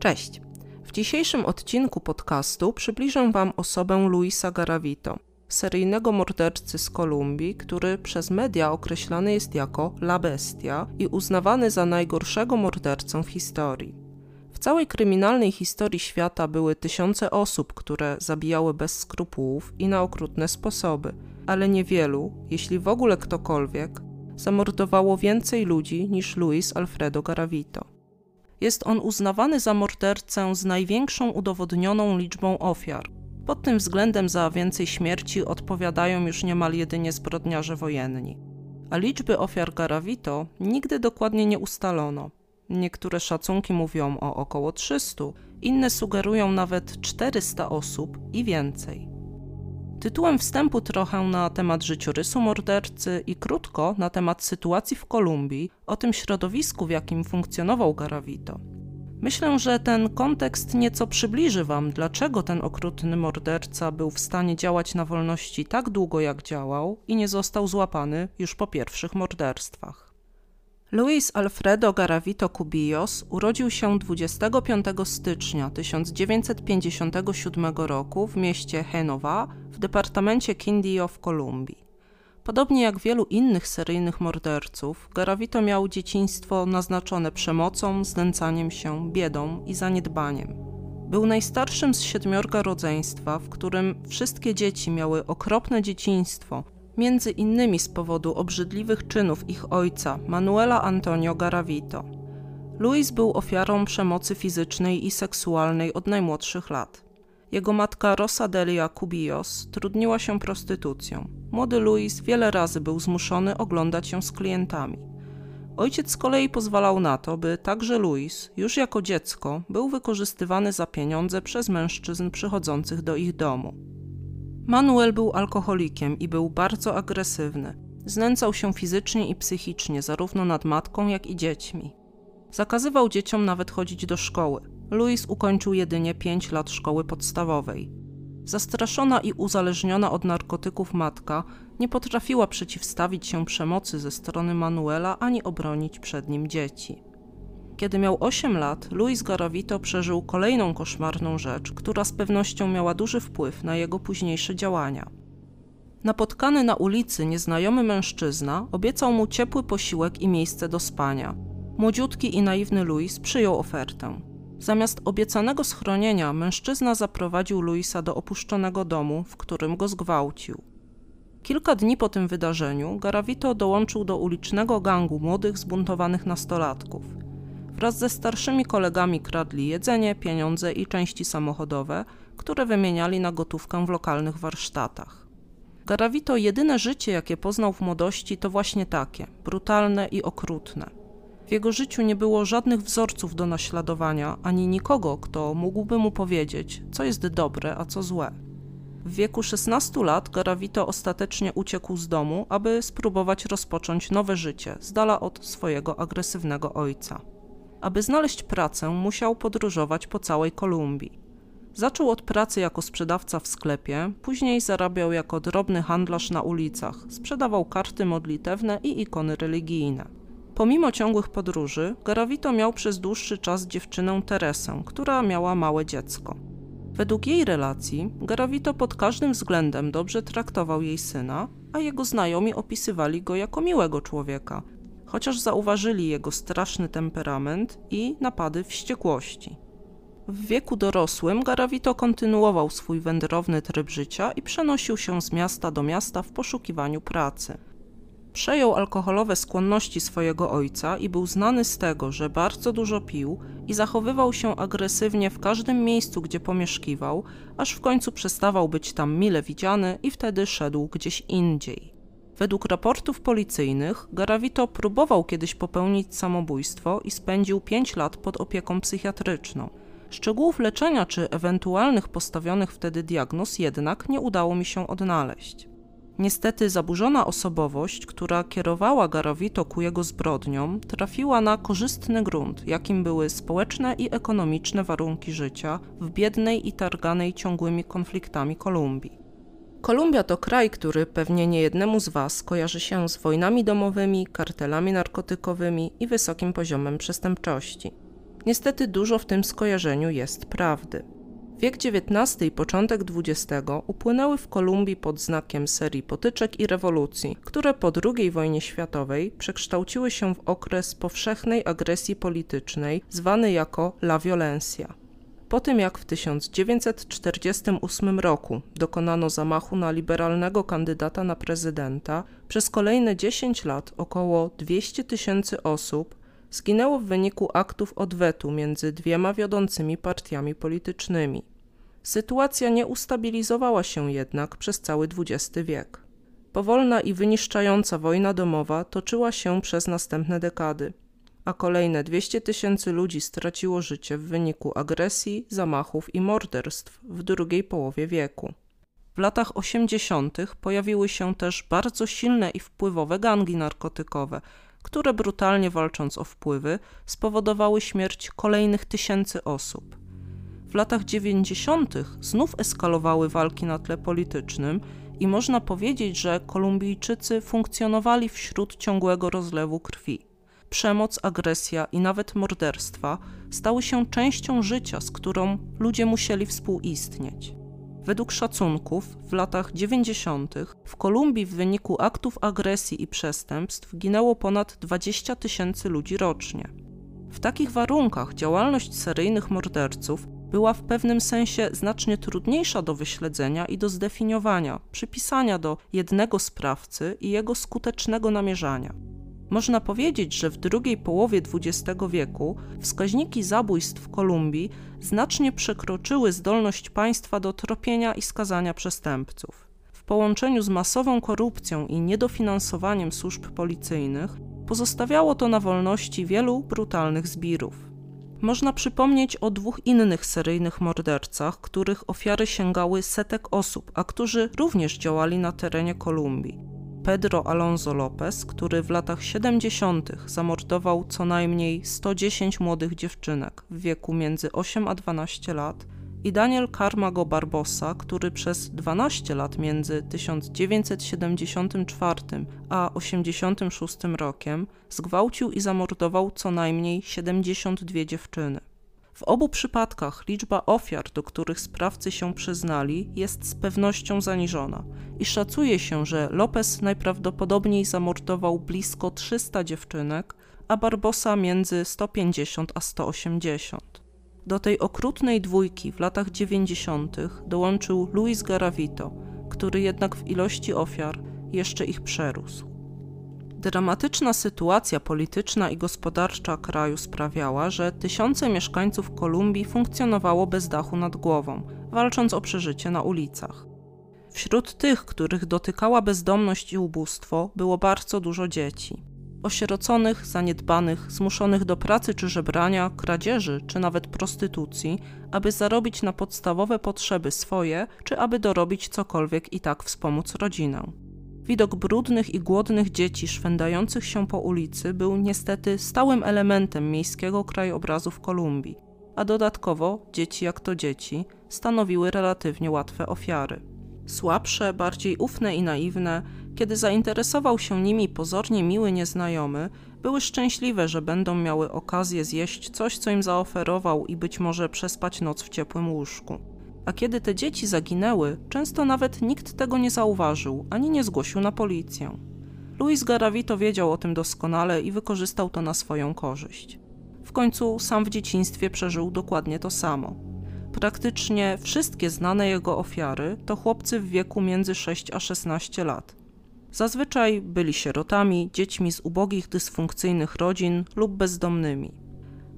Cześć. W dzisiejszym odcinku podcastu przybliżę Wam osobę Luisa Garavito, seryjnego mordercy z Kolumbii, który przez media określany jest jako La Bestia i uznawany za najgorszego mordercę w historii. W całej kryminalnej historii świata były tysiące osób, które zabijały bez skrupułów i na okrutne sposoby, ale niewielu, jeśli w ogóle ktokolwiek, zamordowało więcej ludzi niż Luis Alfredo Garavito. Jest on uznawany za mordercę z największą udowodnioną liczbą ofiar. Pod tym względem za więcej śmierci odpowiadają już niemal jedynie zbrodniarze wojenni. A liczby ofiar Garavito nigdy dokładnie nie ustalono. Niektóre szacunki mówią o około 300, inne sugerują nawet 400 osób i więcej. Tytułem wstępu trochę na temat życiorysu mordercy i krótko na temat sytuacji w Kolumbii, o tym środowisku, w jakim funkcjonował Garavito. Myślę, że ten kontekst nieco przybliży Wam, dlaczego ten okrutny morderca był w stanie działać na wolności tak długo, jak działał i nie został złapany już po pierwszych morderstwach. Luis Alfredo Garavito Cubillos urodził się 25 stycznia 1957 roku w mieście Genova w departamencie Quindío w Kolumbii. Podobnie jak wielu innych seryjnych morderców, Garavito miał dzieciństwo naznaczone przemocą, znęcaniem się, biedą i zaniedbaniem. Był najstarszym z siedmiorga rodzeństwa, w którym wszystkie dzieci miały okropne dzieciństwo, między innymi z powodu obrzydliwych czynów ich ojca, Manuela Antonio Garavito. Luis był ofiarą przemocy fizycznej i seksualnej od najmłodszych lat. Jego matka Rosa Delia Cubillos trudniła się prostytucją. Młody Luis wiele razy był zmuszony oglądać się z klientami. Ojciec z kolei pozwalał na to, by także Luis, już jako dziecko, był wykorzystywany za pieniądze przez mężczyzn przychodzących do ich domu. Manuel był alkoholikiem i był bardzo agresywny. Znęcał się fizycznie i psychicznie zarówno nad matką, jak i dziećmi. Zakazywał dzieciom nawet chodzić do szkoły. Louis ukończył jedynie 5 lat szkoły podstawowej. Zastraszona i uzależniona od narkotyków matka nie potrafiła przeciwstawić się przemocy ze strony Manuela ani obronić przed nim dzieci. Kiedy miał 8 lat, Luis Garavito przeżył kolejną koszmarną rzecz, która z pewnością miała duży wpływ na jego późniejsze działania. Napotkany na ulicy nieznajomy mężczyzna obiecał mu ciepły posiłek i miejsce do spania. Młodziutki i naiwny Luis przyjął ofertę. Zamiast obiecanego schronienia, mężczyzna zaprowadził Luisa do opuszczonego domu, w którym go zgwałcił. Kilka dni po tym wydarzeniu Garavito dołączył do ulicznego gangu młodych zbuntowanych nastolatków. Wraz ze starszymi kolegami kradli jedzenie, pieniądze i części samochodowe, które wymieniali na gotówkę w lokalnych warsztatach. Garavito jedyne życie, jakie poznał w młodości, to właśnie takie brutalne i okrutne. W jego życiu nie było żadnych wzorców do naśladowania, ani nikogo, kto mógłby mu powiedzieć, co jest dobre, a co złe. W wieku 16 lat Garavito ostatecznie uciekł z domu, aby spróbować rozpocząć nowe życie z dala od swojego agresywnego ojca. Aby znaleźć pracę, musiał podróżować po całej Kolumbii. Zaczął od pracy jako sprzedawca w sklepie, później zarabiał jako drobny handlarz na ulicach, sprzedawał karty modlitewne i ikony religijne. Pomimo ciągłych podróży, Garavito miał przez dłuższy czas dziewczynę Teresę, która miała małe dziecko. Według jej relacji, Garavito pod każdym względem dobrze traktował jej syna, a jego znajomi opisywali go jako miłego człowieka, chociaż zauważyli jego straszny temperament i napady wściekłości. W wieku dorosłym Garavito kontynuował swój wędrowny tryb życia i przenosił się z miasta do miasta w poszukiwaniu pracy. Przejął alkoholowe skłonności swojego ojca i był znany z tego, że bardzo dużo pił i zachowywał się agresywnie w każdym miejscu, gdzie pomieszkiwał, aż w końcu przestawał być tam mile widziany i wtedy szedł gdzieś indziej. Według raportów policyjnych, Garavito próbował kiedyś popełnić samobójstwo i spędził 5 lat pod opieką psychiatryczną. Szczegółów leczenia czy ewentualnych postawionych wtedy diagnoz jednak nie udało mi się odnaleźć. Niestety zaburzona osobowość, która kierowała Garavito ku jego zbrodniom, trafiła na korzystny grunt, jakim były społeczne i ekonomiczne warunki życia w biednej i targanej ciągłymi konfliktami Kolumbii. Kolumbia to kraj, który pewnie niejednemu z Was kojarzy się z wojnami domowymi, kartelami narkotykowymi i wysokim poziomem przestępczości. Niestety dużo w tym skojarzeniu jest prawdy. Wiek XIX i początek XX upłynęły w Kolumbii pod znakiem serii potyczek i rewolucji, które po II wojnie światowej przekształciły się w okres powszechnej agresji politycznej zwany jako La Violencia. Po tym jak w 1948 roku dokonano zamachu na liberalnego kandydata na prezydenta, przez kolejne 10 lat około 200 tysięcy osób zginęło w wyniku aktów odwetu między dwiema wiodącymi partiami politycznymi. Sytuacja nie ustabilizowała się jednak przez cały XX wiek. Powolna i wyniszczająca wojna domowa toczyła się przez następne dekady, a kolejne 200 tysięcy ludzi straciło życie w wyniku agresji, zamachów i morderstw w drugiej połowie wieku. W latach 80. pojawiły się też bardzo silne i wpływowe gangi narkotykowe, które brutalnie walcząc o wpływy spowodowały śmierć kolejnych tysięcy osób. W latach 90. znów eskalowały walki na tle politycznym i można powiedzieć, że Kolumbijczycy funkcjonowali wśród ciągłego rozlewu krwi. Przemoc, agresja i nawet morderstwa stały się częścią życia, z którą ludzie musieli współistnieć. Według szacunków w latach 90. w Kolumbii w wyniku aktów agresji i przestępstw ginęło ponad 20 tysięcy ludzi rocznie. W takich warunkach działalność seryjnych morderców była w pewnym sensie znacznie trudniejsza do wyśledzenia i do zdefiniowania, przypisania do jednego sprawcy i jego skutecznego namierzania. Można powiedzieć, że w drugiej połowie XX wieku wskaźniki zabójstw w Kolumbii znacznie przekroczyły zdolność państwa do tropienia i skazania przestępców. W połączeniu z masową korupcją i niedofinansowaniem służb policyjnych pozostawiało to na wolności wielu brutalnych zbirów. Można przypomnieć o dwóch innych seryjnych mordercach, których ofiary sięgały setek osób, a którzy również działali na terenie Kolumbii. Pedro Alonso Lopez, który w latach 70. zamordował co najmniej 110 młodych dziewczynek w wieku między 8 a 12 lat, i Daniel Carmago Barbosa, który przez 12 lat między 1974 a 1986 rokiem zgwałcił i zamordował co najmniej 72 dziewczyny. W obu przypadkach liczba ofiar, do których sprawcy się przyznali, jest z pewnością zaniżona i szacuje się, że Lopez najprawdopodobniej zamordował blisko 300 dziewczynek, a Barbosa między 150 a 180. Do tej okrutnej dwójki w latach 90. dołączył Luis Garavito, który jednak w ilości ofiar jeszcze ich przerósł. Dramatyczna sytuacja polityczna i gospodarcza kraju sprawiała, że tysiące mieszkańców Kolumbii funkcjonowało bez dachu nad głową, walcząc o przeżycie na ulicach. Wśród tych, których dotykała bezdomność i ubóstwo, było bardzo dużo dzieci. Osieroconych, zaniedbanych, zmuszonych do pracy czy żebrania, kradzieży czy nawet prostytucji, aby zarobić na podstawowe potrzeby swoje, czy aby dorobić cokolwiek i tak wspomóc rodzinę. Widok brudnych i głodnych dzieci szwendających się po ulicy był niestety stałym elementem miejskiego krajobrazu w Kolumbii, a dodatkowo dzieci jak to dzieci stanowiły relatywnie łatwe ofiary. Słabsze, bardziej ufne i naiwne, kiedy zainteresował się nimi pozornie miły nieznajomy, były szczęśliwe, że będą miały okazję zjeść coś, co im zaoferował i być może przespać noc w ciepłym łóżku a kiedy te dzieci zaginęły, często nawet nikt tego nie zauważył ani nie zgłosił na policję. Luis Garavito wiedział o tym doskonale i wykorzystał to na swoją korzyść. W końcu sam w dzieciństwie przeżył dokładnie to samo. Praktycznie wszystkie znane jego ofiary to chłopcy w wieku między 6 a 16 lat. Zazwyczaj byli sierotami, dziećmi z ubogich, dysfunkcyjnych rodzin lub bezdomnymi.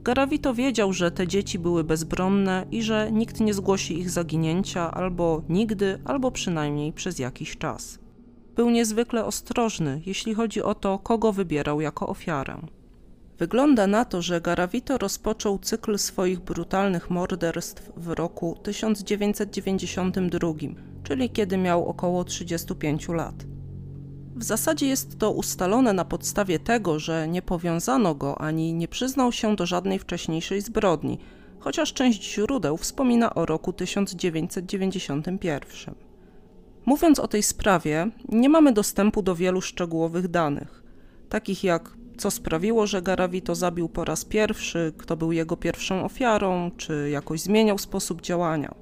Garavito wiedział, że te dzieci były bezbronne i że nikt nie zgłosi ich zaginięcia albo nigdy, albo przynajmniej przez jakiś czas. Był niezwykle ostrożny, jeśli chodzi o to, kogo wybierał jako ofiarę. Wygląda na to, że Garavito rozpoczął cykl swoich brutalnych morderstw w roku 1992, czyli kiedy miał około 35 lat. W zasadzie jest to ustalone na podstawie tego, że nie powiązano go ani nie przyznał się do żadnej wcześniejszej zbrodni, chociaż część źródeł wspomina o roku 1991. Mówiąc o tej sprawie, nie mamy dostępu do wielu szczegółowych danych, takich jak Co sprawiło, że Garavito zabił po raz pierwszy, kto był jego pierwszą ofiarą, czy jakoś zmieniał sposób działania.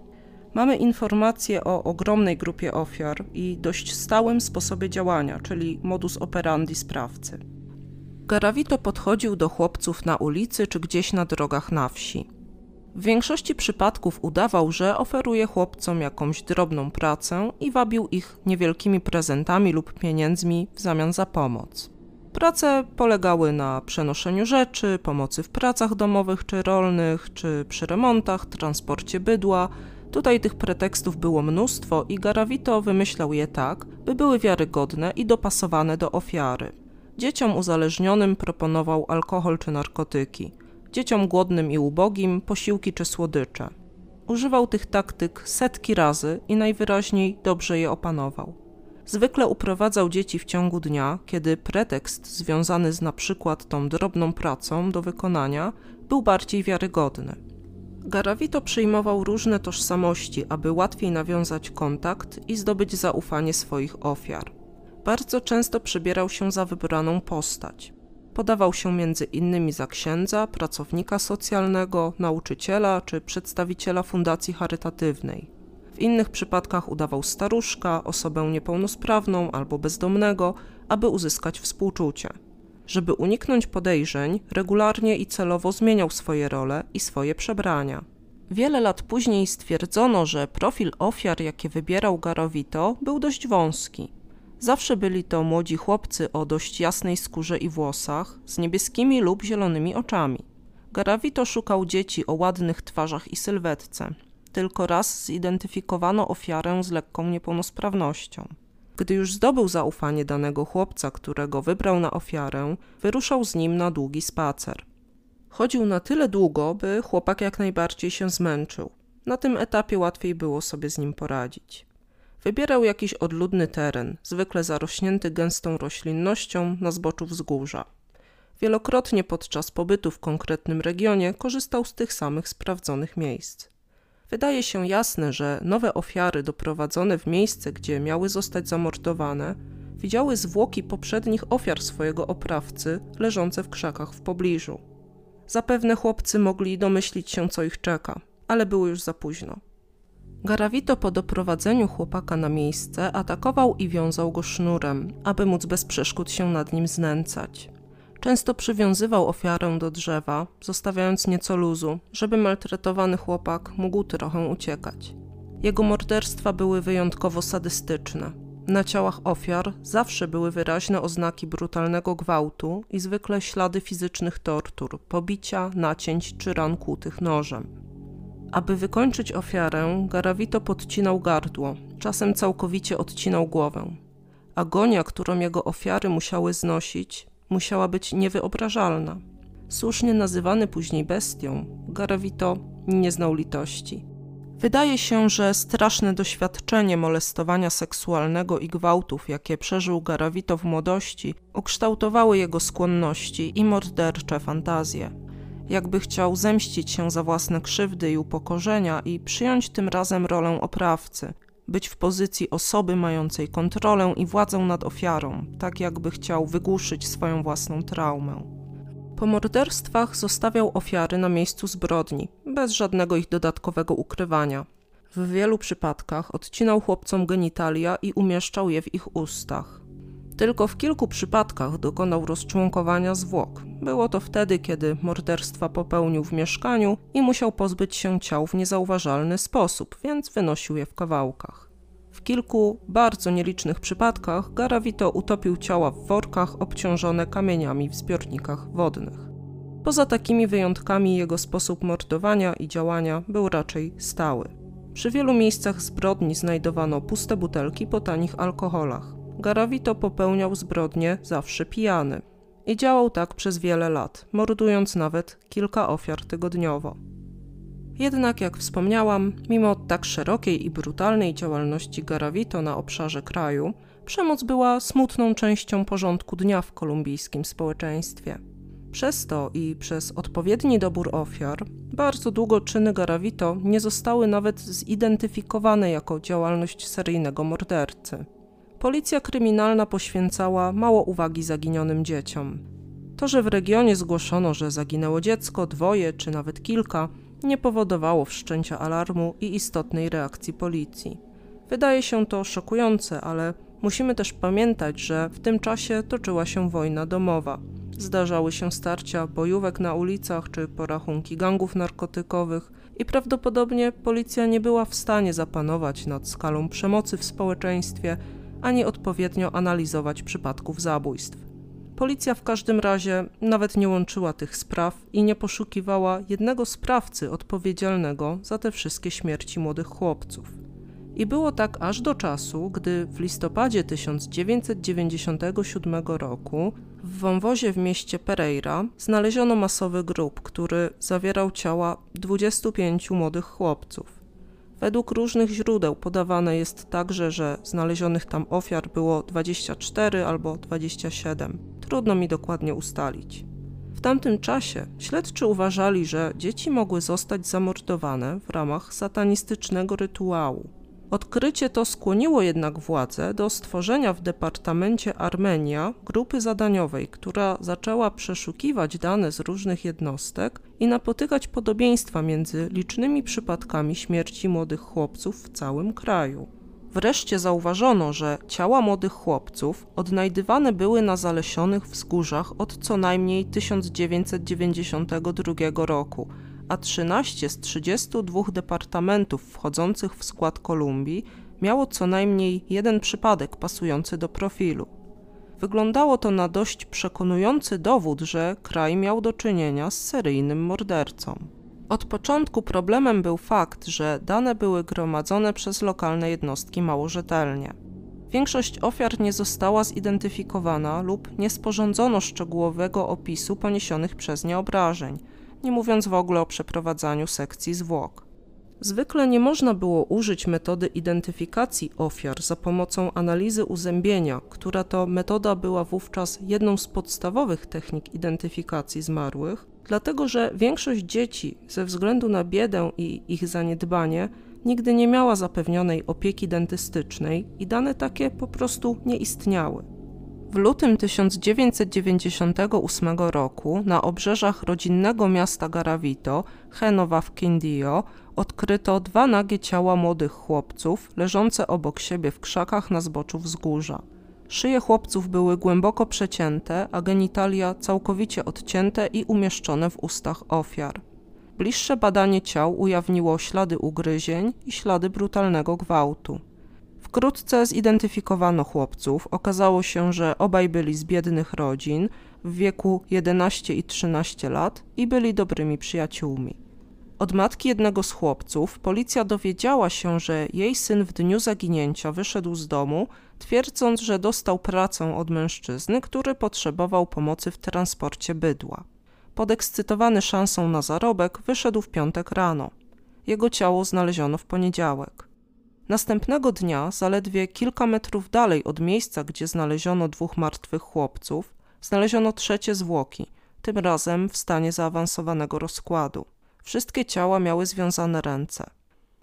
Mamy informacje o ogromnej grupie ofiar i dość stałym sposobie działania, czyli modus operandi sprawcy. Garavito podchodził do chłopców na ulicy czy gdzieś na drogach na wsi. W większości przypadków udawał, że oferuje chłopcom jakąś drobną pracę i wabił ich niewielkimi prezentami lub pieniędzmi w zamian za pomoc. Prace polegały na przenoszeniu rzeczy, pomocy w pracach domowych czy rolnych, czy przy remontach, transporcie bydła. Tutaj tych pretekstów było mnóstwo i Garavito wymyślał je tak, by były wiarygodne i dopasowane do ofiary. Dzieciom uzależnionym proponował alkohol czy narkotyki, dzieciom głodnym i ubogim posiłki czy słodycze. Używał tych taktyk setki razy i najwyraźniej dobrze je opanował. Zwykle uprowadzał dzieci w ciągu dnia, kiedy pretekst związany z na przykład tą drobną pracą do wykonania był bardziej wiarygodny. Garavito przyjmował różne tożsamości, aby łatwiej nawiązać kontakt i zdobyć zaufanie swoich ofiar. Bardzo często przebierał się za wybraną postać. Podawał się między innymi za księdza, pracownika socjalnego, nauczyciela czy przedstawiciela fundacji charytatywnej. W innych przypadkach udawał staruszka, osobę niepełnosprawną albo bezdomnego, aby uzyskać współczucie. Żeby uniknąć podejrzeń, regularnie i celowo zmieniał swoje role i swoje przebrania. Wiele lat później stwierdzono, że profil ofiar, jakie wybierał Garovito, był dość wąski. Zawsze byli to młodzi chłopcy o dość jasnej skórze i włosach, z niebieskimi lub zielonymi oczami. Garavito szukał dzieci o ładnych twarzach i sylwetce. Tylko raz zidentyfikowano ofiarę z lekką niepełnosprawnością. Gdy już zdobył zaufanie danego chłopca, którego wybrał na ofiarę, wyruszał z nim na długi spacer. Chodził na tyle długo, by chłopak jak najbardziej się zmęczył. Na tym etapie łatwiej było sobie z nim poradzić. Wybierał jakiś odludny teren, zwykle zarośnięty gęstą roślinnością na zboczu wzgórza. Wielokrotnie podczas pobytu w konkretnym regionie korzystał z tych samych sprawdzonych miejsc. Wydaje się jasne, że nowe ofiary doprowadzone w miejsce, gdzie miały zostać zamordowane, widziały zwłoki poprzednich ofiar swojego oprawcy leżące w krzakach w pobliżu. Zapewne chłopcy mogli domyślić się, co ich czeka, ale było już za późno. Garavito po doprowadzeniu chłopaka na miejsce atakował i wiązał go sznurem, aby móc bez przeszkód się nad nim znęcać. Często przywiązywał ofiarę do drzewa, zostawiając nieco luzu, żeby maltretowany chłopak mógł trochę uciekać. Jego morderstwa były wyjątkowo sadystyczne. Na ciałach ofiar zawsze były wyraźne oznaki brutalnego gwałtu i zwykle ślady fizycznych tortur, pobicia, nacięć czy ran kłutych nożem. Aby wykończyć ofiarę, Garavito podcinał gardło, czasem całkowicie odcinał głowę. Agonia, którą jego ofiary musiały znosić, musiała być niewyobrażalna. Słusznie nazywany później bestią, Garavito nie znał litości. Wydaje się, że straszne doświadczenie molestowania seksualnego i gwałtów, jakie przeżył Garavito w młodości, ukształtowały jego skłonności i mordercze fantazje. Jakby chciał zemścić się za własne krzywdy i upokorzenia i przyjąć tym razem rolę oprawcy, być w pozycji osoby mającej kontrolę i władzę nad ofiarą, tak jakby chciał wygłuszyć swoją własną traumę. Po morderstwach zostawiał ofiary na miejscu zbrodni, bez żadnego ich dodatkowego ukrywania. W wielu przypadkach odcinał chłopcom genitalia i umieszczał je w ich ustach. Tylko w kilku przypadkach dokonał rozczłonkowania zwłok. Było to wtedy, kiedy morderstwa popełnił w mieszkaniu i musiał pozbyć się ciał w niezauważalny sposób, więc wynosił je w kawałkach. W kilku bardzo nielicznych przypadkach Garavito utopił ciała w workach obciążone kamieniami w zbiornikach wodnych. Poza takimi wyjątkami jego sposób mordowania i działania był raczej stały. Przy wielu miejscach zbrodni znajdowano puste butelki po tanich alkoholach. Garavito popełniał zbrodnie zawsze pijany i działał tak przez wiele lat, mordując nawet kilka ofiar tygodniowo. Jednak, jak wspomniałam, mimo tak szerokiej i brutalnej działalności Garavito na obszarze kraju, przemoc była smutną częścią porządku dnia w kolumbijskim społeczeństwie. Przez to i przez odpowiedni dobór ofiar, bardzo długo czyny Garavito nie zostały nawet zidentyfikowane jako działalność seryjnego mordercy policja kryminalna poświęcała mało uwagi zaginionym dzieciom. To, że w regionie zgłoszono, że zaginęło dziecko, dwoje czy nawet kilka, nie powodowało wszczęcia alarmu i istotnej reakcji policji. Wydaje się to szokujące, ale musimy też pamiętać, że w tym czasie toczyła się wojna domowa. Zdarzały się starcia bojówek na ulicach czy porachunki gangów narkotykowych i prawdopodobnie policja nie była w stanie zapanować nad skalą przemocy w społeczeństwie ani odpowiednio analizować przypadków zabójstw. Policja w każdym razie nawet nie łączyła tych spraw i nie poszukiwała jednego sprawcy odpowiedzialnego za te wszystkie śmierci młodych chłopców. I było tak aż do czasu, gdy w listopadzie 1997 roku w wąwozie w mieście Pereira znaleziono masowy grób, który zawierał ciała 25 młodych chłopców. Według różnych źródeł podawane jest także, że znalezionych tam ofiar było 24 albo 27. Trudno mi dokładnie ustalić. W tamtym czasie śledczy uważali, że dzieci mogły zostać zamordowane w ramach satanistycznego rytuału. Odkrycie to skłoniło jednak władze do stworzenia w Departamencie Armenia grupy zadaniowej, która zaczęła przeszukiwać dane z różnych jednostek i napotykać podobieństwa między licznymi przypadkami śmierci młodych chłopców w całym kraju. Wreszcie zauważono, że ciała młodych chłopców odnajdywane były na zalesionych wzgórzach od co najmniej 1992 roku – a 13 z 32 departamentów wchodzących w skład Kolumbii miało co najmniej jeden przypadek pasujący do profilu. Wyglądało to na dość przekonujący dowód, że kraj miał do czynienia z seryjnym mordercą. Od początku problemem był fakt, że dane były gromadzone przez lokalne jednostki mało rzetelnie. Większość ofiar nie została zidentyfikowana lub nie sporządzono szczegółowego opisu poniesionych przez nie obrażeń – nie mówiąc w ogóle o przeprowadzaniu sekcji zwłok. Zwykle nie można było użyć metody identyfikacji ofiar za pomocą analizy uzębienia, która to metoda była wówczas jedną z podstawowych technik identyfikacji zmarłych, dlatego że większość dzieci ze względu na biedę i ich zaniedbanie nigdy nie miała zapewnionej opieki dentystycznej i dane takie po prostu nie istniały. W lutym 1998 roku na obrzeżach rodzinnego miasta Garavito, Henowa w Quindio, odkryto dwa nagie ciała młodych chłopców leżące obok siebie w krzakach na zboczu wzgórza. Szyje chłopców były głęboko przecięte, a genitalia całkowicie odcięte i umieszczone w ustach ofiar. Bliższe badanie ciał ujawniło ślady ugryzień i ślady brutalnego gwałtu. Wkrótce zidentyfikowano chłopców. Okazało się, że obaj byli z biednych rodzin w wieku 11 i 13 lat i byli dobrymi przyjaciółmi. Od matki jednego z chłopców policja dowiedziała się, że jej syn w dniu zaginięcia wyszedł z domu, twierdząc, że dostał pracę od mężczyzny, który potrzebował pomocy w transporcie bydła. Podekscytowany szansą na zarobek, wyszedł w piątek rano. Jego ciało znaleziono w poniedziałek. Następnego dnia, zaledwie kilka metrów dalej od miejsca, gdzie znaleziono dwóch martwych chłopców, znaleziono trzecie zwłoki, tym razem w stanie zaawansowanego rozkładu. Wszystkie ciała miały związane ręce.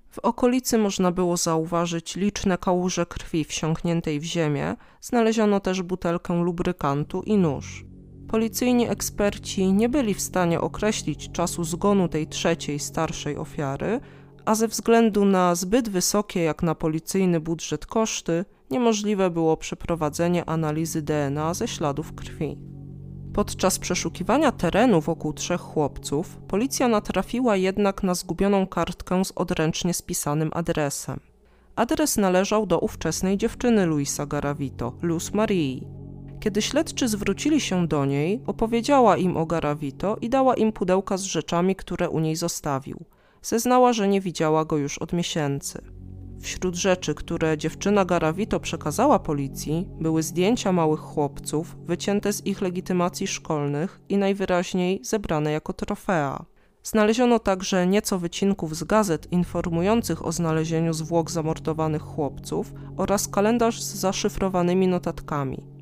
W okolicy można było zauważyć liczne kałuże krwi wsiąkniętej w ziemię, znaleziono też butelkę lubrykantu i nóż. Policyjni eksperci nie byli w stanie określić czasu zgonu tej trzeciej, starszej ofiary, a ze względu na zbyt wysokie jak na policyjny budżet koszty, niemożliwe było przeprowadzenie analizy DNA ze śladów krwi. Podczas przeszukiwania terenu wokół trzech chłopców, policja natrafiła jednak na zgubioną kartkę z odręcznie spisanym adresem. Adres należał do ówczesnej dziewczyny Luisa Garavito, Luz Marii. Kiedy śledczy zwrócili się do niej, opowiedziała im o Garavito i dała im pudełka z rzeczami, które u niej zostawił – Zeznała, że nie widziała go już od miesięcy. Wśród rzeczy, które dziewczyna Garavito przekazała policji, były zdjęcia małych chłopców, wycięte z ich legitymacji szkolnych i najwyraźniej zebrane jako trofea. Znaleziono także nieco wycinków z gazet informujących o znalezieniu zwłok zamordowanych chłopców oraz kalendarz z zaszyfrowanymi notatkami.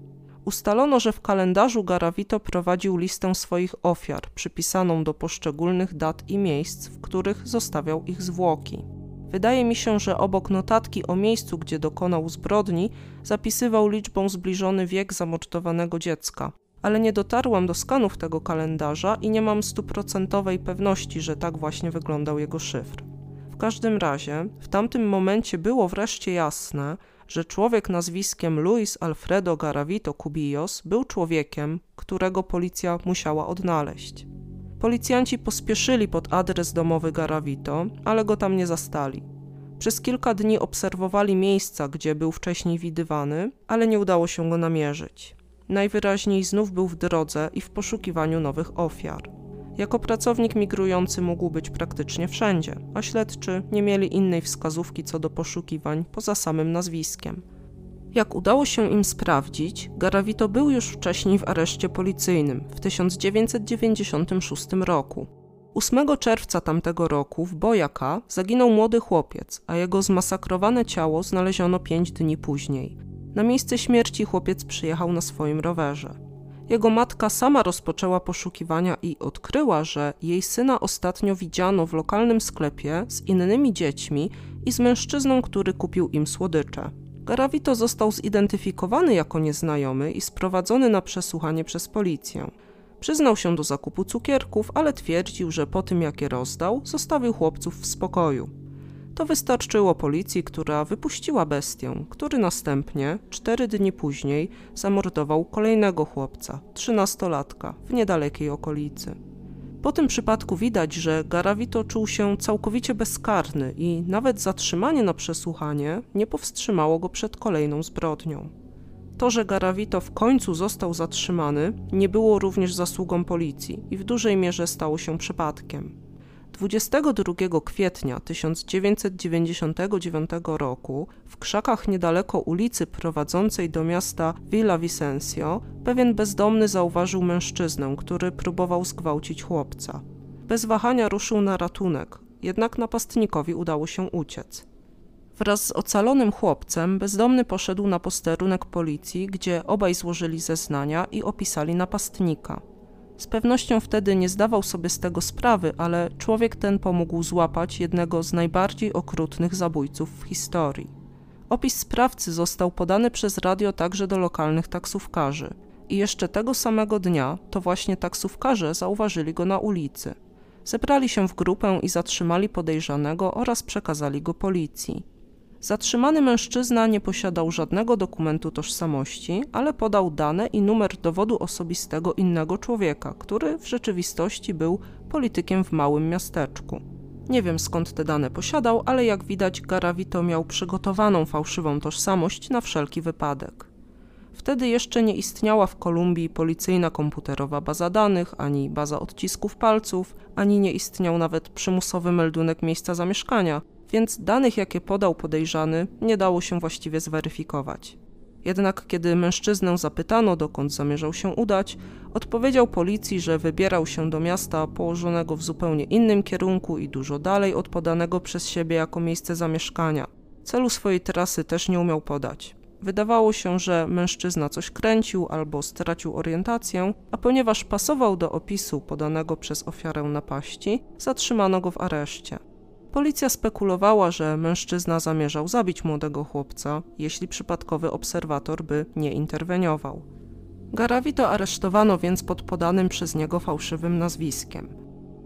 Ustalono, że w kalendarzu Garavito prowadził listę swoich ofiar, przypisaną do poszczególnych dat i miejsc, w których zostawiał ich zwłoki. Wydaje mi się, że obok notatki o miejscu, gdzie dokonał zbrodni, zapisywał liczbą zbliżony wiek zamordowanego dziecka, ale nie dotarłam do skanów tego kalendarza i nie mam stuprocentowej pewności, że tak właśnie wyglądał jego szyfr. W każdym razie, w tamtym momencie było wreszcie jasne, że człowiek nazwiskiem Luis Alfredo Garavito Cubillos był człowiekiem, którego policja musiała odnaleźć. Policjanci pospieszyli pod adres domowy Garavito, ale go tam nie zastali. Przez kilka dni obserwowali miejsca, gdzie był wcześniej widywany, ale nie udało się go namierzyć. Najwyraźniej znów był w drodze i w poszukiwaniu nowych ofiar. Jako pracownik migrujący mógł być praktycznie wszędzie, a śledczy nie mieli innej wskazówki co do poszukiwań poza samym nazwiskiem. Jak udało się im sprawdzić, Garavito był już wcześniej w areszcie policyjnym w 1996 roku. 8 czerwca tamtego roku w Bojaka zaginął młody chłopiec, a jego zmasakrowane ciało znaleziono 5 dni później. Na miejsce śmierci chłopiec przyjechał na swoim rowerze. Jego matka sama rozpoczęła poszukiwania i odkryła, że jej syna ostatnio widziano w lokalnym sklepie z innymi dziećmi i z mężczyzną, który kupił im słodycze. Garavito został zidentyfikowany jako nieznajomy i sprowadzony na przesłuchanie przez policję. Przyznał się do zakupu cukierków, ale twierdził, że po tym jak je rozdał, zostawił chłopców w spokoju. To wystarczyło policji, która wypuściła bestię, który następnie, cztery dni później, zamordował kolejnego chłopca, trzynastolatka, w niedalekiej okolicy. Po tym przypadku widać, że Garavito czuł się całkowicie bezkarny i nawet zatrzymanie na przesłuchanie nie powstrzymało go przed kolejną zbrodnią. To, że Garavito w końcu został zatrzymany, nie było również zasługą policji i w dużej mierze stało się przypadkiem. 22 kwietnia 1999 roku w krzakach niedaleko ulicy prowadzącej do miasta Villa Vicencio pewien bezdomny zauważył mężczyznę, który próbował zgwałcić chłopca. Bez wahania ruszył na ratunek, jednak napastnikowi udało się uciec. Wraz z ocalonym chłopcem bezdomny poszedł na posterunek policji, gdzie obaj złożyli zeznania i opisali napastnika. Z pewnością wtedy nie zdawał sobie z tego sprawy, ale człowiek ten pomógł złapać jednego z najbardziej okrutnych zabójców w historii. Opis sprawcy został podany przez radio także do lokalnych taksówkarzy. I jeszcze tego samego dnia to właśnie taksówkarze zauważyli go na ulicy. Zebrali się w grupę i zatrzymali podejrzanego oraz przekazali go policji. Zatrzymany mężczyzna nie posiadał żadnego dokumentu tożsamości, ale podał dane i numer dowodu osobistego innego człowieka, który w rzeczywistości był politykiem w małym miasteczku. Nie wiem skąd te dane posiadał, ale jak widać Garavito miał przygotowaną fałszywą tożsamość na wszelki wypadek. Wtedy jeszcze nie istniała w Kolumbii policyjna komputerowa baza danych, ani baza odcisków palców, ani nie istniał nawet przymusowy meldunek miejsca zamieszkania, więc danych, jakie podał podejrzany, nie dało się właściwie zweryfikować. Jednak kiedy mężczyznę zapytano, dokąd zamierzał się udać, odpowiedział policji, że wybierał się do miasta położonego w zupełnie innym kierunku i dużo dalej od podanego przez siebie jako miejsce zamieszkania. Celu swojej trasy też nie umiał podać. Wydawało się, że mężczyzna coś kręcił albo stracił orientację, a ponieważ pasował do opisu podanego przez ofiarę napaści, zatrzymano go w areszcie. Policja spekulowała, że mężczyzna zamierzał zabić młodego chłopca, jeśli przypadkowy obserwator by nie interweniował. Garavito aresztowano więc pod podanym przez niego fałszywym nazwiskiem.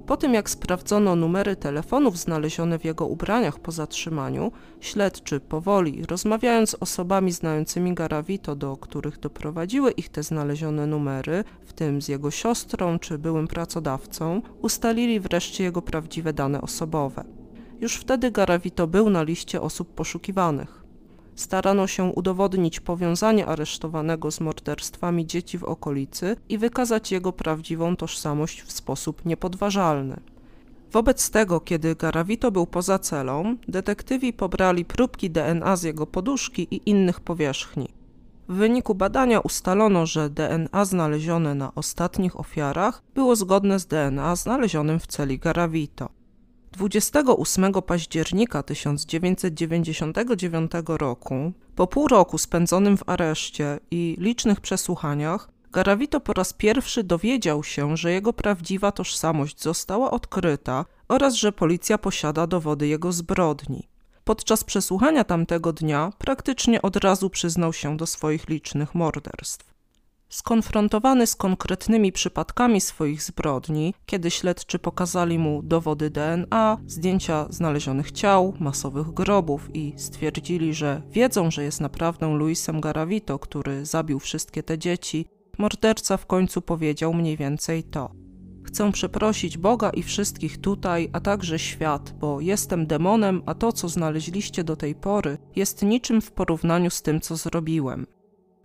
Po tym jak sprawdzono numery telefonów znalezione w jego ubraniach po zatrzymaniu, śledczy powoli, rozmawiając z osobami znającymi Garavito, do których doprowadziły ich te znalezione numery, w tym z jego siostrą czy byłym pracodawcą, ustalili wreszcie jego prawdziwe dane osobowe. Już wtedy Garavito był na liście osób poszukiwanych. Starano się udowodnić powiązanie aresztowanego z morderstwami dzieci w okolicy i wykazać jego prawdziwą tożsamość w sposób niepodważalny. Wobec tego, kiedy Garavito był poza celą, detektywi pobrali próbki DNA z jego poduszki i innych powierzchni. W wyniku badania ustalono, że DNA znalezione na ostatnich ofiarach było zgodne z DNA znalezionym w celi Garavito. 28 października 1999 roku, po pół roku spędzonym w areszcie i licznych przesłuchaniach, Garavito po raz pierwszy dowiedział się, że jego prawdziwa tożsamość została odkryta oraz że policja posiada dowody jego zbrodni. Podczas przesłuchania tamtego dnia praktycznie od razu przyznał się do swoich licznych morderstw. Skonfrontowany z konkretnymi przypadkami swoich zbrodni, kiedy śledczy pokazali mu dowody DNA, zdjęcia znalezionych ciał, masowych grobów i stwierdzili, że wiedzą, że jest naprawdę Luisem Garavito, który zabił wszystkie te dzieci, morderca w końcu powiedział mniej więcej to. Chcę przeprosić Boga i wszystkich tutaj, a także świat, bo jestem demonem, a to, co znaleźliście do tej pory, jest niczym w porównaniu z tym, co zrobiłem.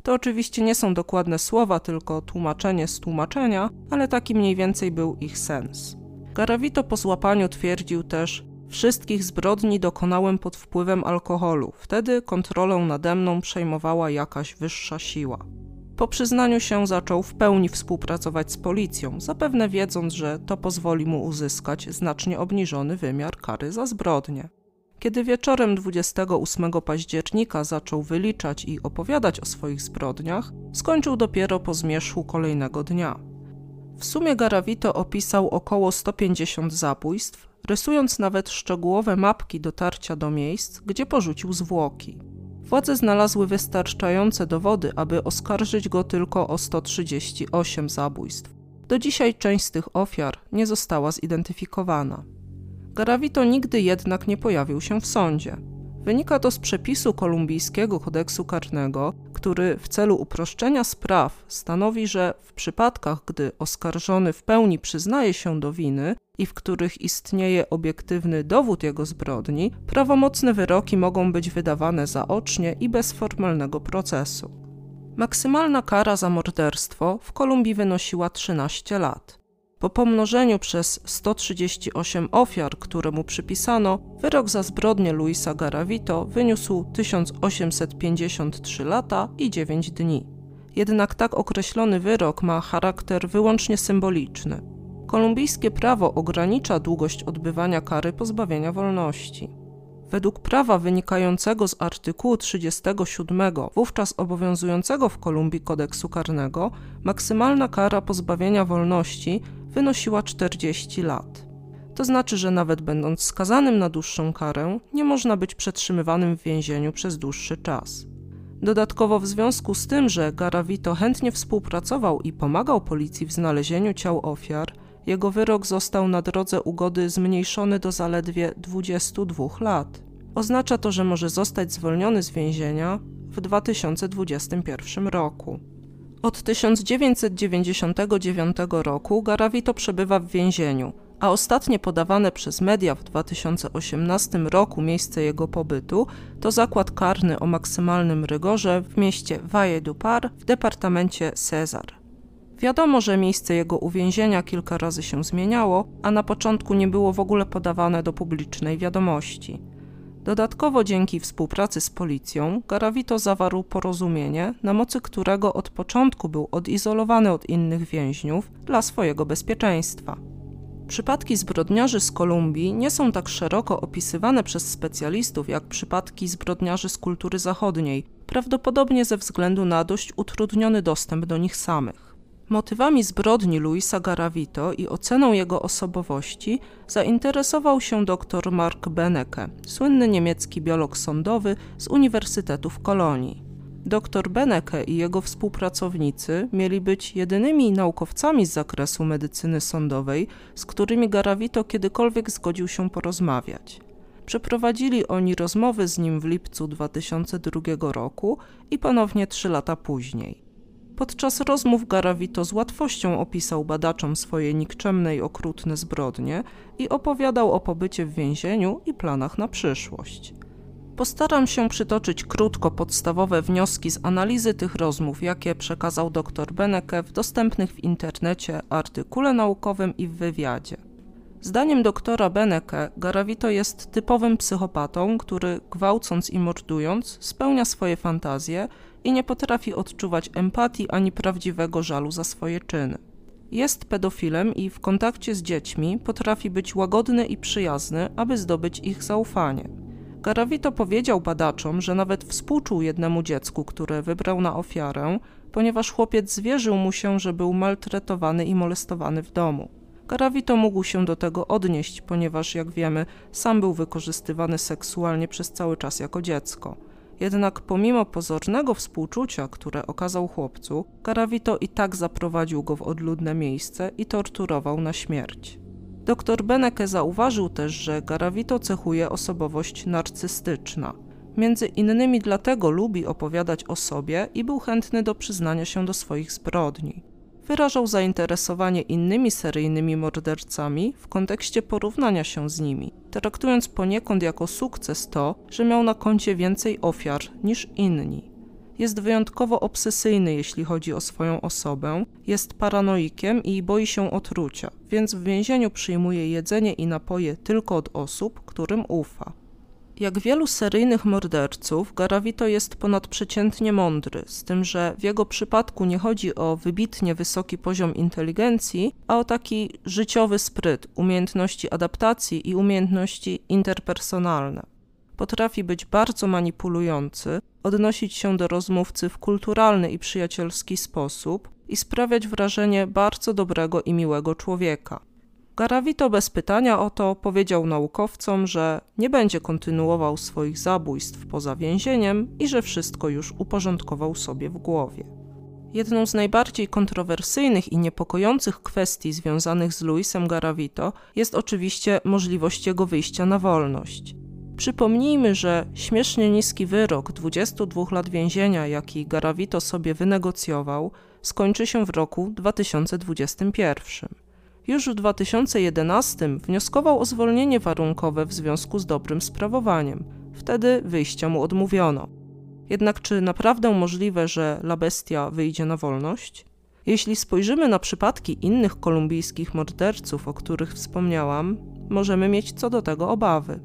To oczywiście nie są dokładne słowa, tylko tłumaczenie z tłumaczenia, ale taki mniej więcej był ich sens. Garavito po złapaniu twierdził też: Wszystkich zbrodni dokonałem pod wpływem alkoholu, wtedy kontrolę nade mną przejmowała jakaś wyższa siła. Po przyznaniu się zaczął w pełni współpracować z policją, zapewne wiedząc, że to pozwoli mu uzyskać znacznie obniżony wymiar kary za zbrodnie. Kiedy wieczorem 28 października zaczął wyliczać i opowiadać o swoich zbrodniach, skończył dopiero po zmierzchu kolejnego dnia. W sumie Garavito opisał około 150 zabójstw, rysując nawet szczegółowe mapki dotarcia do miejsc, gdzie porzucił zwłoki. Władze znalazły wystarczające dowody, aby oskarżyć go tylko o 138 zabójstw. Do dzisiaj część z tych ofiar nie została zidentyfikowana. Garavito nigdy jednak nie pojawił się w sądzie. Wynika to z przepisu kolumbijskiego kodeksu karnego, który w celu uproszczenia spraw stanowi, że w przypadkach, gdy oskarżony w pełni przyznaje się do winy i w których istnieje obiektywny dowód jego zbrodni, prawomocne wyroki mogą być wydawane zaocznie i bez formalnego procesu. Maksymalna kara za morderstwo w Kolumbii wynosiła 13 lat. Po pomnożeniu przez 138 ofiar, które mu przypisano, wyrok za zbrodnię Luisa Garavito wyniósł 1853 lata i 9 dni. Jednak tak określony wyrok ma charakter wyłącznie symboliczny. Kolumbijskie prawo ogranicza długość odbywania kary pozbawienia wolności. Według prawa wynikającego z artykułu 37 wówczas obowiązującego w Kolumbii kodeksu karnego, maksymalna kara pozbawienia wolności wynosiła 40 lat. To znaczy, że nawet będąc skazanym na dłuższą karę, nie można być przetrzymywanym w więzieniu przez dłuższy czas. Dodatkowo w związku z tym, że Garavito chętnie współpracował i pomagał policji w znalezieniu ciał ofiar, jego wyrok został na drodze ugody zmniejszony do zaledwie 22 lat. Oznacza to, że może zostać zwolniony z więzienia w 2021 roku. Od 1999 roku Garavito przebywa w więzieniu, a ostatnie podawane przez media w 2018 roku miejsce jego pobytu to zakład karny o maksymalnym rygorze w mieście Valle-du-Par w departamencie Cesar. Wiadomo, że miejsce jego uwięzienia kilka razy się zmieniało, a na początku nie było w ogóle podawane do publicznej wiadomości. Dodatkowo dzięki współpracy z policją Garavito zawarł porozumienie, na mocy którego od początku był odizolowany od innych więźniów dla swojego bezpieczeństwa. Przypadki zbrodniarzy z Kolumbii nie są tak szeroko opisywane przez specjalistów jak przypadki zbrodniarzy z kultury zachodniej, prawdopodobnie ze względu na dość utrudniony dostęp do nich samych. Motywami zbrodni Luisa Garavito i oceną jego osobowości zainteresował się dr Mark Benecke, słynny niemiecki biolog sądowy z Uniwersytetu w Kolonii. Dr Benecke i jego współpracownicy mieli być jedynymi naukowcami z zakresu medycyny sądowej, z którymi Garavito kiedykolwiek zgodził się porozmawiać. Przeprowadzili oni rozmowy z nim w lipcu 2002 roku i ponownie trzy lata później. Podczas rozmów Garavito z łatwością opisał badaczom swoje nikczemne i okrutne zbrodnie i opowiadał o pobycie w więzieniu i planach na przyszłość. Postaram się przytoczyć krótko podstawowe wnioski z analizy tych rozmów, jakie przekazał dr Beneke w dostępnych w internecie artykule naukowym i w wywiadzie. Zdaniem doktora Beneke, Garavito jest typowym psychopatą, który gwałcąc i mordując spełnia swoje fantazje i nie potrafi odczuwać empatii ani prawdziwego żalu za swoje czyny. Jest pedofilem i w kontakcie z dziećmi potrafi być łagodny i przyjazny, aby zdobyć ich zaufanie. Garavito powiedział badaczom, że nawet współczuł jednemu dziecku, które wybrał na ofiarę, ponieważ chłopiec zwierzył mu się, że był maltretowany i molestowany w domu. Garavito mógł się do tego odnieść, ponieważ, jak wiemy, sam był wykorzystywany seksualnie przez cały czas jako dziecko. Jednak pomimo pozornego współczucia, które okazał chłopcu, Garavito i tak zaprowadził go w odludne miejsce i torturował na śmierć. Dr Beneke zauważył też, że Garavito cechuje osobowość narcystyczna. Między innymi dlatego lubi opowiadać o sobie i był chętny do przyznania się do swoich zbrodni. Wyrażał zainteresowanie innymi seryjnymi mordercami w kontekście porównania się z nimi, traktując poniekąd jako sukces to, że miał na koncie więcej ofiar niż inni. Jest wyjątkowo obsesyjny, jeśli chodzi o swoją osobę, jest paranoikiem i boi się otrucia, więc w więzieniu przyjmuje jedzenie i napoje tylko od osób, którym ufa. Jak wielu seryjnych morderców, Garavito jest ponadprzeciętnie mądry, z tym, że w jego przypadku nie chodzi o wybitnie wysoki poziom inteligencji, a o taki życiowy spryt, umiejętności adaptacji i umiejętności interpersonalne. Potrafi być bardzo manipulujący, odnosić się do rozmówcy w kulturalny i przyjacielski sposób i sprawiać wrażenie bardzo dobrego i miłego człowieka. Garavito bez pytania o to powiedział naukowcom, że nie będzie kontynuował swoich zabójstw poza więzieniem i że wszystko już uporządkował sobie w głowie. Jedną z najbardziej kontrowersyjnych i niepokojących kwestii związanych z Luisem Garavito jest oczywiście możliwość jego wyjścia na wolność. Przypomnijmy, że śmiesznie niski wyrok 22 lat więzienia, jaki Garavito sobie wynegocjował, skończy się w roku 2021. Już w 2011 wnioskował o zwolnienie warunkowe w związku z dobrym sprawowaniem. Wtedy wyjścia mu odmówiono. Jednak czy naprawdę możliwe, że La Bestia wyjdzie na wolność? Jeśli spojrzymy na przypadki innych kolumbijskich morderców, o których wspomniałam, możemy mieć co do tego obawy.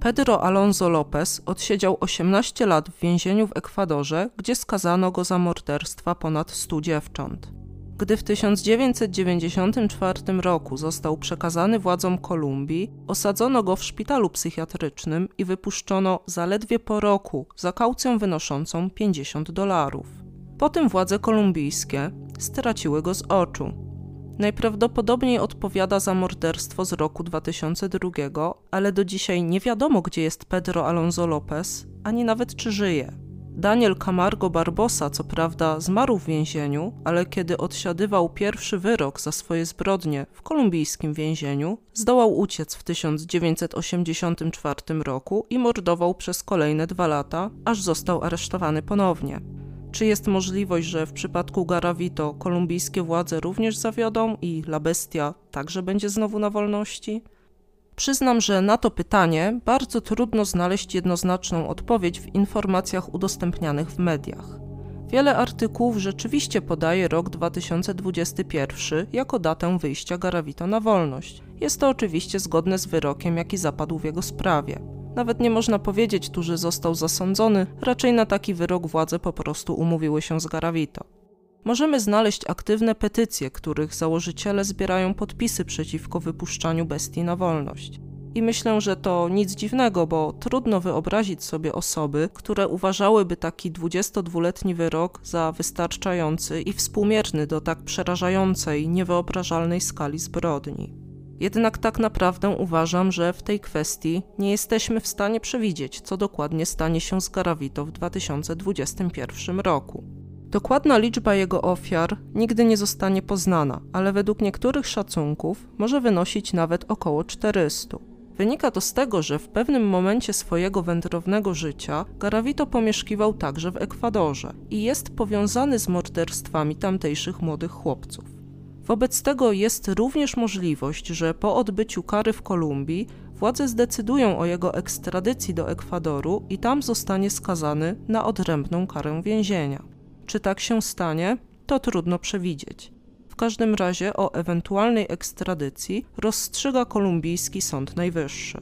Pedro Alonso Lopez odsiedział 18 lat w więzieniu w Ekwadorze, gdzie skazano go za morderstwa ponad 100 dziewcząt. Gdy w 1994 roku został przekazany władzom Kolumbii, osadzono go w szpitalu psychiatrycznym i wypuszczono zaledwie po roku za kaucją wynoszącą 50 dolarów. Potem władze kolumbijskie straciły go z oczu. Najprawdopodobniej odpowiada za morderstwo z roku 2002, ale do dzisiaj nie wiadomo, gdzie jest Pedro Alonso Lopez, ani nawet czy żyje. Daniel Camargo Barbosa, co prawda, zmarł w więzieniu, ale kiedy odsiadywał pierwszy wyrok za swoje zbrodnie w kolumbijskim więzieniu, zdołał uciec w 1984 roku i mordował przez kolejne dwa lata, aż został aresztowany ponownie. Czy jest możliwość, że w przypadku Garavito kolumbijskie władze również zawiodą i La Bestia także będzie znowu na wolności? Przyznam, że na to pytanie bardzo trudno znaleźć jednoznaczną odpowiedź w informacjach udostępnianych w mediach. Wiele artykułów rzeczywiście podaje rok 2021 jako datę wyjścia Garavito na wolność. Jest to oczywiście zgodne z wyrokiem, jaki zapadł w jego sprawie. Nawet nie można powiedzieć tu, że został zasądzony, raczej na taki wyrok władze po prostu umówiły się z Garavito możemy znaleźć aktywne petycje, których założyciele zbierają podpisy przeciwko wypuszczaniu bestii na wolność. I myślę, że to nic dziwnego, bo trudno wyobrazić sobie osoby, które uważałyby taki 22-letni wyrok za wystarczający i współmierny do tak przerażającej, niewyobrażalnej skali zbrodni. Jednak tak naprawdę uważam, że w tej kwestii nie jesteśmy w stanie przewidzieć, co dokładnie stanie się z Garavito w 2021 roku. Dokładna liczba jego ofiar nigdy nie zostanie poznana, ale według niektórych szacunków może wynosić nawet około 400. Wynika to z tego, że w pewnym momencie swojego wędrownego życia Garavito pomieszkiwał także w Ekwadorze i jest powiązany z morderstwami tamtejszych młodych chłopców. Wobec tego jest również możliwość, że po odbyciu kary w Kolumbii władze zdecydują o jego ekstradycji do Ekwadoru i tam zostanie skazany na odrębną karę więzienia. Czy tak się stanie, to trudno przewidzieć. W każdym razie o ewentualnej ekstradycji rozstrzyga kolumbijski Sąd Najwyższy.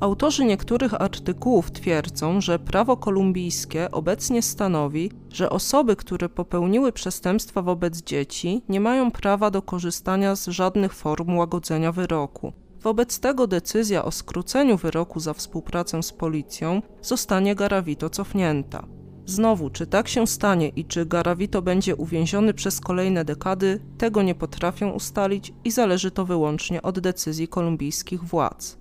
Autorzy niektórych artykułów twierdzą, że prawo kolumbijskie obecnie stanowi, że osoby, które popełniły przestępstwa wobec dzieci, nie mają prawa do korzystania z żadnych form łagodzenia wyroku. Wobec tego decyzja o skróceniu wyroku za współpracę z policją zostanie Garavito cofnięta. Znowu, czy tak się stanie i czy Garavito będzie uwięziony przez kolejne dekady, tego nie potrafią ustalić i zależy to wyłącznie od decyzji kolumbijskich władz.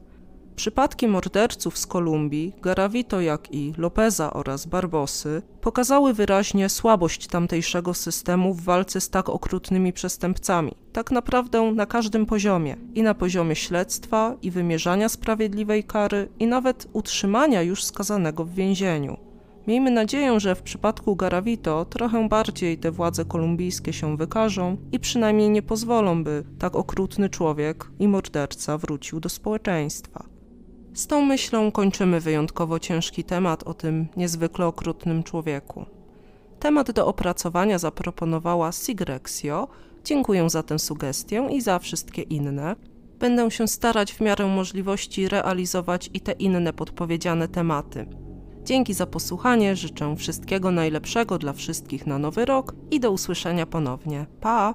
Przypadki morderców z Kolumbii, Garavito jak i Lopeza oraz Barbosy, pokazały wyraźnie słabość tamtejszego systemu w walce z tak okrutnymi przestępcami, tak naprawdę na każdym poziomie i na poziomie śledztwa i wymierzania sprawiedliwej kary i nawet utrzymania już skazanego w więzieniu. Miejmy nadzieję, że w przypadku Garavito trochę bardziej te władze kolumbijskie się wykażą i przynajmniej nie pozwolą, by tak okrutny człowiek i morderca wrócił do społeczeństwa. Z tą myślą kończymy wyjątkowo ciężki temat o tym niezwykle okrutnym człowieku. Temat do opracowania zaproponowała Sigrexio. Dziękuję za tę sugestię i za wszystkie inne. Będę się starać w miarę możliwości realizować i te inne podpowiedziane tematy. Dzięki za posłuchanie, życzę wszystkiego najlepszego dla wszystkich na nowy rok i do usłyszenia ponownie. Pa!